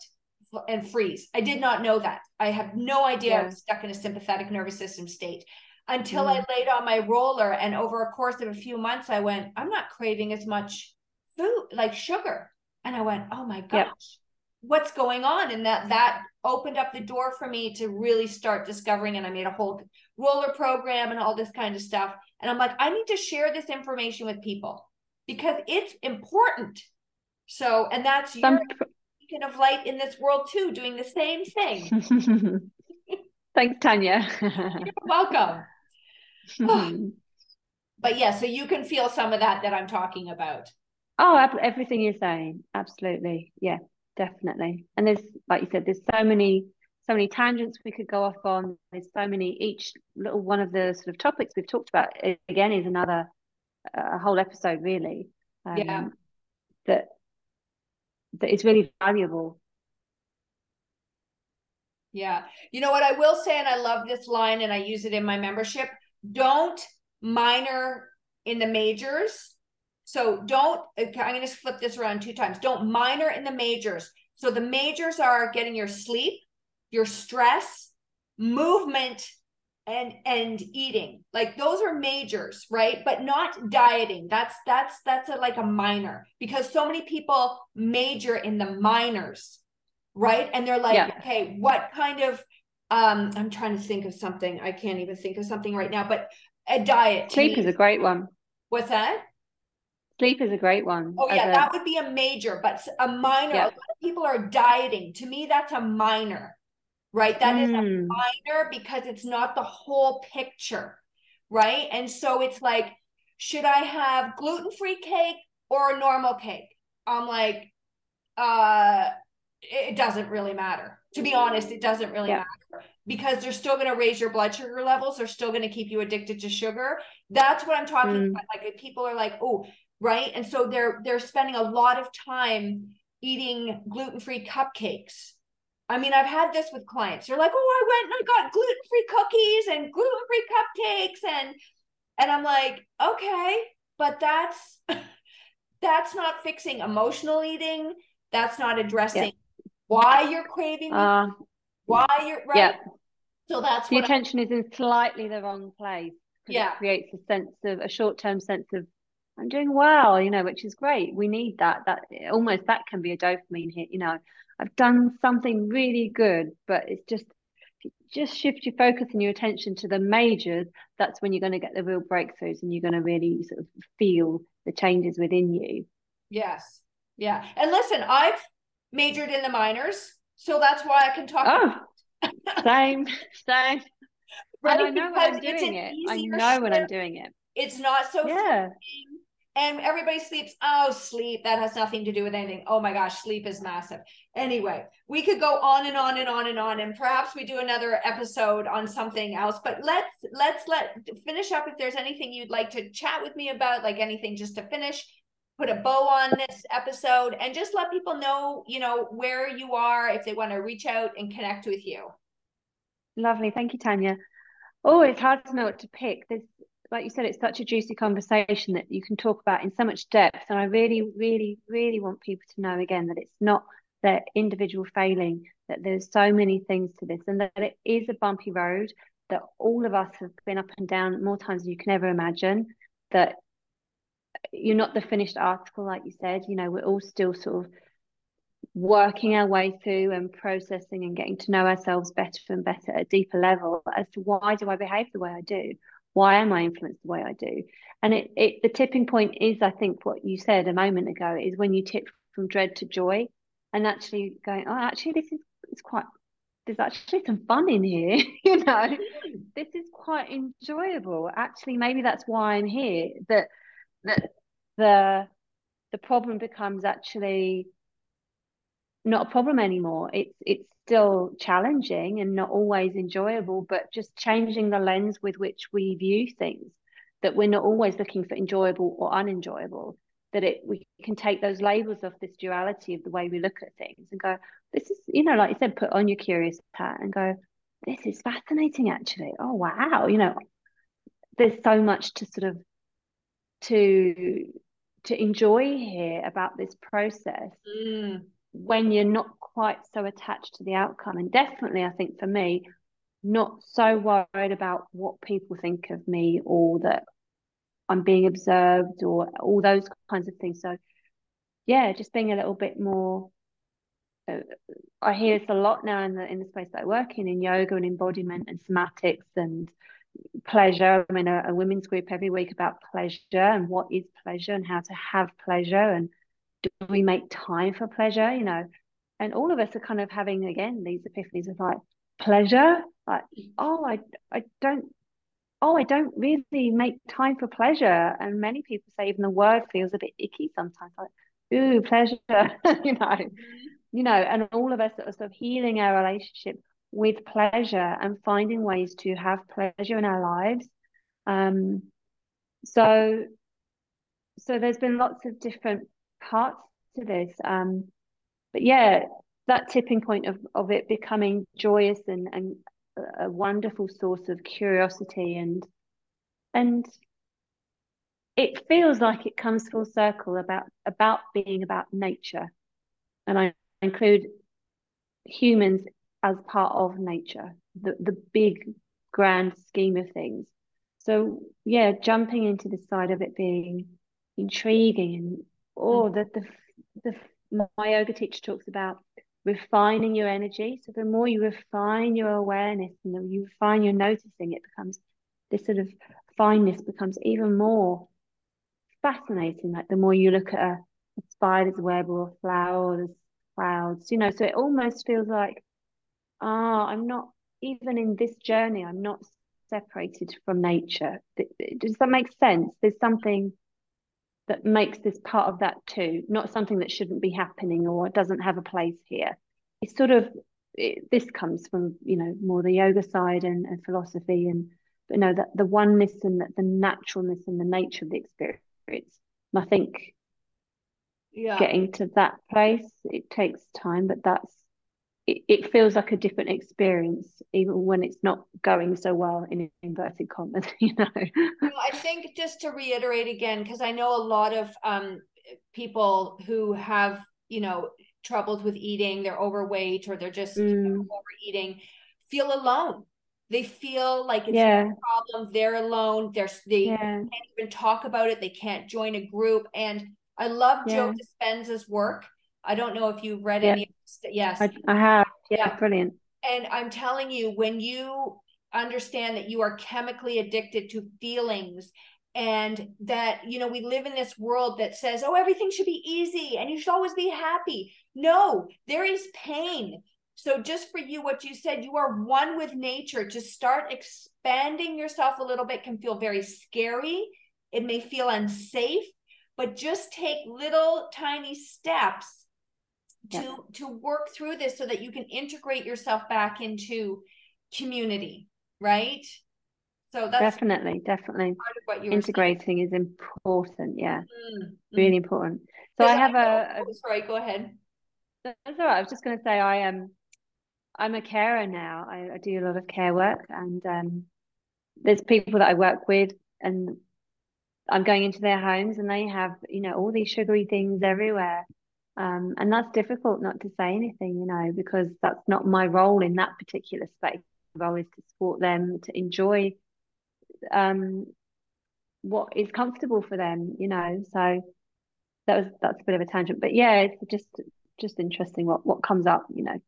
and freeze. I did not know that. I have no idea yeah. I was stuck in a sympathetic nervous system state until mm. I laid on my roller. And over a course of a few months, I went, I'm not craving as much food, like sugar. And I went, oh my gosh, what's going on? And that that opened up the door for me to really start discovering. And I made a whole roller program and all this kind of stuff. And I'm like, I need to share this information with people because it's important. So, and that's Some... your beacon of light in this world too, doing the same thing. [laughs] Thanks, Tanya. You're welcome. [laughs] but yeah, so you can feel some of that that I'm talking about. Oh, everything you're saying, absolutely, yeah, definitely. And there's, like you said, there's so many so many tangents we could go off on. There's so many. Each little one of the sort of topics we've talked about again is another a whole episode really. Um, yeah. That that is really valuable. Yeah. You know what I will say, and I love this line, and I use it in my membership. Don't minor in the majors. So don't. I'm going to flip this around two times. Don't minor in the majors. So the majors are getting your sleep, your stress, movement, and and eating. Like those are majors, right? But not dieting. That's that's that's a, like a minor because so many people major in the minors, right? And they're like, yeah. okay, what kind of um I'm trying to think of something. I can't even think of something right now, but a diet. Sleep is a great one. What's that? Sleep is a great one. Oh yeah, a... that would be a major, but a minor. Yeah. A lot of people are dieting. To me, that's a minor right? That mm. is a hmm. minor because it's not the whole picture, right? And so it's like, should I have gluten free cake or a normal cake? I'm like, uh, it doesn't really matter. To be honest, it doesn't really yeah. matter because they're still going to raise your blood sugar levels. They're still going to keep you addicted to sugar. That's what I'm talking mm. about. Like people are like, oh, right, and so they're they're spending a lot of time eating gluten free cupcakes I mean, I've had this with clients. They're like, "Oh, I went and I got gluten-free cookies and gluten-free cupcakes and and I'm like, "Okay, but that's [laughs] that's not fixing emotional eating. That's not addressing yeah. why you're craving, uh, why you're right." Yeah. So that's the attention I, is in slightly the wrong place. Yeah. It creates a sense of a short-term sense of I'm doing well, you know, which is great. We need that. That almost that can be a dopamine hit, you know. I've done something really good, but it's just just shift your focus and your attention to the majors. That's when you're going to get the real breakthroughs, and you're going to really sort of feel the changes within you. Yes, yeah. And listen, I've majored in the minors, so that's why I can talk. Oh, [laughs] same, same. [laughs] Right? And I know when I'm doing it. I know when I'm doing it. It's not so yeah and everybody sleeps. Oh, sleep. That has nothing to do with anything. Oh my gosh, sleep is massive. Anyway, we could go on and on and on and on, and perhaps we do another episode on something else. But let's let's let finish up if there's anything you'd like to chat with me about, like anything just to finish, put a bow on this episode, and just let people know, you know, where you are if they want to reach out and connect with you. Lovely. Thank you, Tanya. Oh, it's hard to know what to pick. There's like you said, it's such a juicy conversation that you can talk about in so much depth. And I really, really, really want people to know again that it's not their individual failing, that there's so many things to this, and that it is a bumpy road, that all of us have been up and down more times than you can ever imagine, that you're not the finished article, like you said, you know, we're all still sort of working our way through and processing and getting to know ourselves better and better at a deeper level as to why do I behave the way I do? Why am I influenced the way I do? And it, it the tipping point is, I think, what you said a moment ago is when you tip from dread to joy. and actually going, oh, actually, this is it's quite there's actually some fun in here. [laughs] you know, mm-hmm. this is quite enjoyable. Actually, maybe that's why I'm here. That that the the problem becomes actually not a problem anymore. It's it's still challenging and not always enjoyable, but just changing the lens with which we view things. That we're not always looking for enjoyable or unenjoyable. That it we can take those labels of this duality of the way we look at things and go, this is, you know, like you said, put on your curious hat and go, this is fascinating actually. Oh wow, you know, there's so much to sort of to to enjoy here about this process mm. When you're not quite so attached to the outcome. And definitely I think for me, not so worried about what people think of me or that I'm being observed or all those kinds of things. So yeah, just being a little bit more uh, I hear this a lot now in the in the space that I work in, in yoga and embodiment and somatics and pleasure. I'm in a, a women's group every week about pleasure and what is pleasure and how to have pleasure and do we make time for pleasure, you know? And all of us are kind of having again these epiphanies of like pleasure, like oh I I don't oh I don't really make time for pleasure, and many people say even the word feels a bit icky sometimes, like ooh pleasure, [laughs] you know. Mm-hmm you know, and all of us are sort of healing our relationship with pleasure and finding ways to have pleasure in our lives. Um, so, so there's been lots of different parts to this. Um, but yeah, that tipping point of, of it becoming joyous and, and a wonderful source of curiosity and and it feels like it comes full circle about about being about nature and I include humans as part of nature, the, the big grand scheme of things. So yeah, jumping into the side of it being intriguing and oh, mm. the, the the my yoga teacher talks about refining your energy. So the more you refine your awareness and the you refine your noticing, it becomes this sort of fineness becomes even more fascinating. Like the more you look at a, a spider's web or a flower or clouds, you know, so it almost feels like, ah, I'm not even in this journey, I'm not separated from nature. Does that make sense? There's something that makes this part of that too, not something that shouldn't be happening or doesn't have a place here. It's sort of it, this comes from you know more the yoga side and, and philosophy and but no that the oneness and the, the naturalness and the nature of the experience. And I think yeah. getting to that place it takes time but that's it, it feels like a different experience even when it's not going so well in inverted commas [laughs] you know well, i think just to reiterate again because i know a lot of um, people who have you know troubles with eating they're overweight or they're just mm. you know, overeating feel alone they feel like it's yeah. a problem they're alone they're they yeah. can't even talk about it they can't join a group and I love yeah. Joe Dispenza's work. I don't know if you've read yeah. any. Yes, I, I have. Yeah, yeah, brilliant. And I'm telling you, when you understand that you are chemically addicted to feelings and that you know we live in this world that says oh everything should be easy and you should always be happy. No there is pain. So just for you what you said you are one with nature. To start expanding yourself a little bit can feel very scary. It may feel unsafe but just take little tiny steps yeah. to work through this so that you can integrate yourself back into community right? So that's definitely definitely. part of what integrating is important yeah. Mm-hmm. really important. So i have I a, a sorry go ahead. That's all right. I was just going to say i am um, i'm a carer now. I, I, do a lot of care work and um, there's people that i work with and I'm going into their homes and they have, you know, all these sugary things everywhere. Um, and that's difficult not to say anything, you know, because that's not my role in that particular space. My role is to support them to enjoy um, what is comfortable for them, you know. So that was that's a bit of a tangent, but yeah, it's just just interesting what what comes up, you know.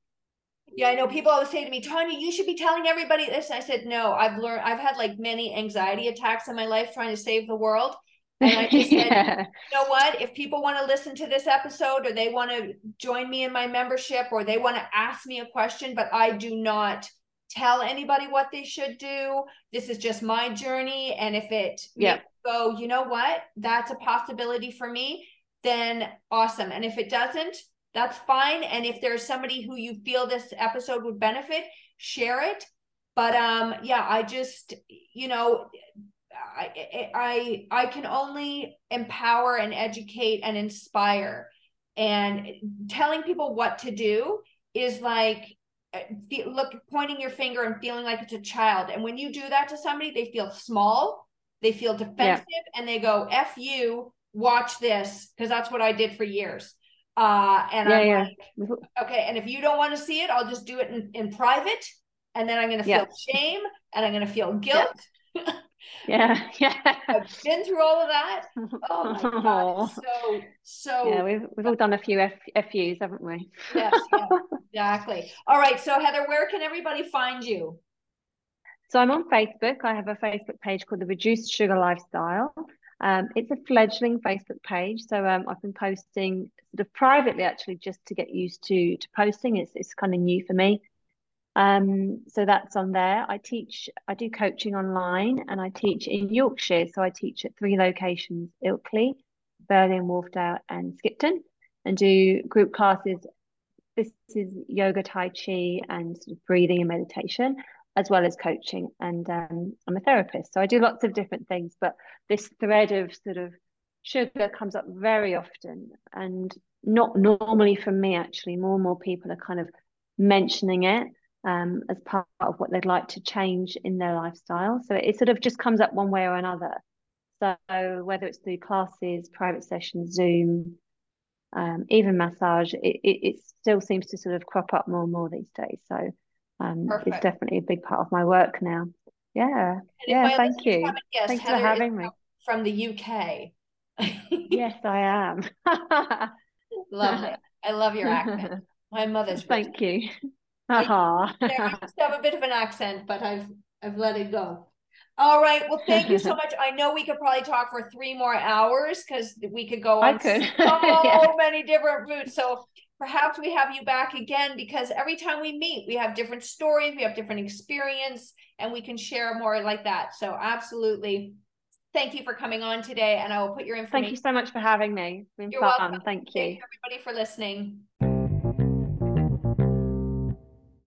Yeah, I know people always say to me, Tanya, you should be telling everybody this. And I said, no, I've learned, I've had like many anxiety attacks in my life trying to save the world. And I just said, [laughs] yeah. you know what? If people want to listen to this episode or they want to join me in my membership or they want to ask me a question, but I do not tell anybody what they should do. This is just my journey. And if it yeah. go, you know what? That's a possibility for me, then awesome. And if it doesn't, that's fine. And if there's somebody who you feel this episode would benefit, share it. But um, yeah, I just, you know, I, I I can only empower and educate and inspire. And telling people what to do is like uh, look pointing your finger and feeling like it's a child. And when you do that to somebody they feel small they feel defensive yeah. and they go f you watch this because that's what i did for years. Uh and yeah, i'm yeah. like okay and if you don't want to see it i'll just do it in, in private and then i'm going to feel shame and i'm going to feel guilt [laughs] Yeah, [laughs] yeah. I've been through all of that. Oh my god! [laughs] So, so yeah, we've we've all done a few F, FUs, haven't we? yes, [laughs] yeah, exactly. All right, so Heather, where can everybody find you? So I'm on Facebook. I have a Facebook page called the Reduced Sugar Lifestyle. Um, it's a fledgling Facebook page, so um, I've been posting sort of privately, actually, just to get used to to posting. It's it's kind of new for me. Um, so that's on there. I teach, I do coaching online and I teach in Yorkshire. So I teach at three locations, Ilkley, Burley Wharfedale and Skipton and do group classes. This is yoga, Tai Chi and sort of breathing and meditation, as well as coaching. And um, I'm a therapist. So I do lots of different things, but this thread of sort of sugar comes up very often and not normally for me, actually. More and more people are kind of mentioning it um, as part of what they'd like to change in their lifestyle. So it, sort of just comes up one way or another. So whether it's through classes, private sessions, Zoom, um, even massage, it, it, it, still seems to sort of crop up more and more these days. So um, it's definitely a big part of my work now. Yeah. Yeah. Thank you. Guessed, Thanks Heather for having me. From the UK. yes, I am. [laughs] [laughs] Lovely. I love your accent. [laughs] My mother's. Thank you. Uh-huh. I [laughs] just have a bit of an accent, but I've I've let it go. All right. Well, thank you so [laughs] much. I know we could probably talk for three more hours because we could go on could. so [laughs] yeah. many different routes. So perhaps we have you back again because every time we meet, we have different stories, we have different experience, and we can share more like that. So absolutely. Thank you for coming on today, and I will put your information. Thank you so much for having me. You're fun. Welcome. Thank you. Thank you, everybody, for listening.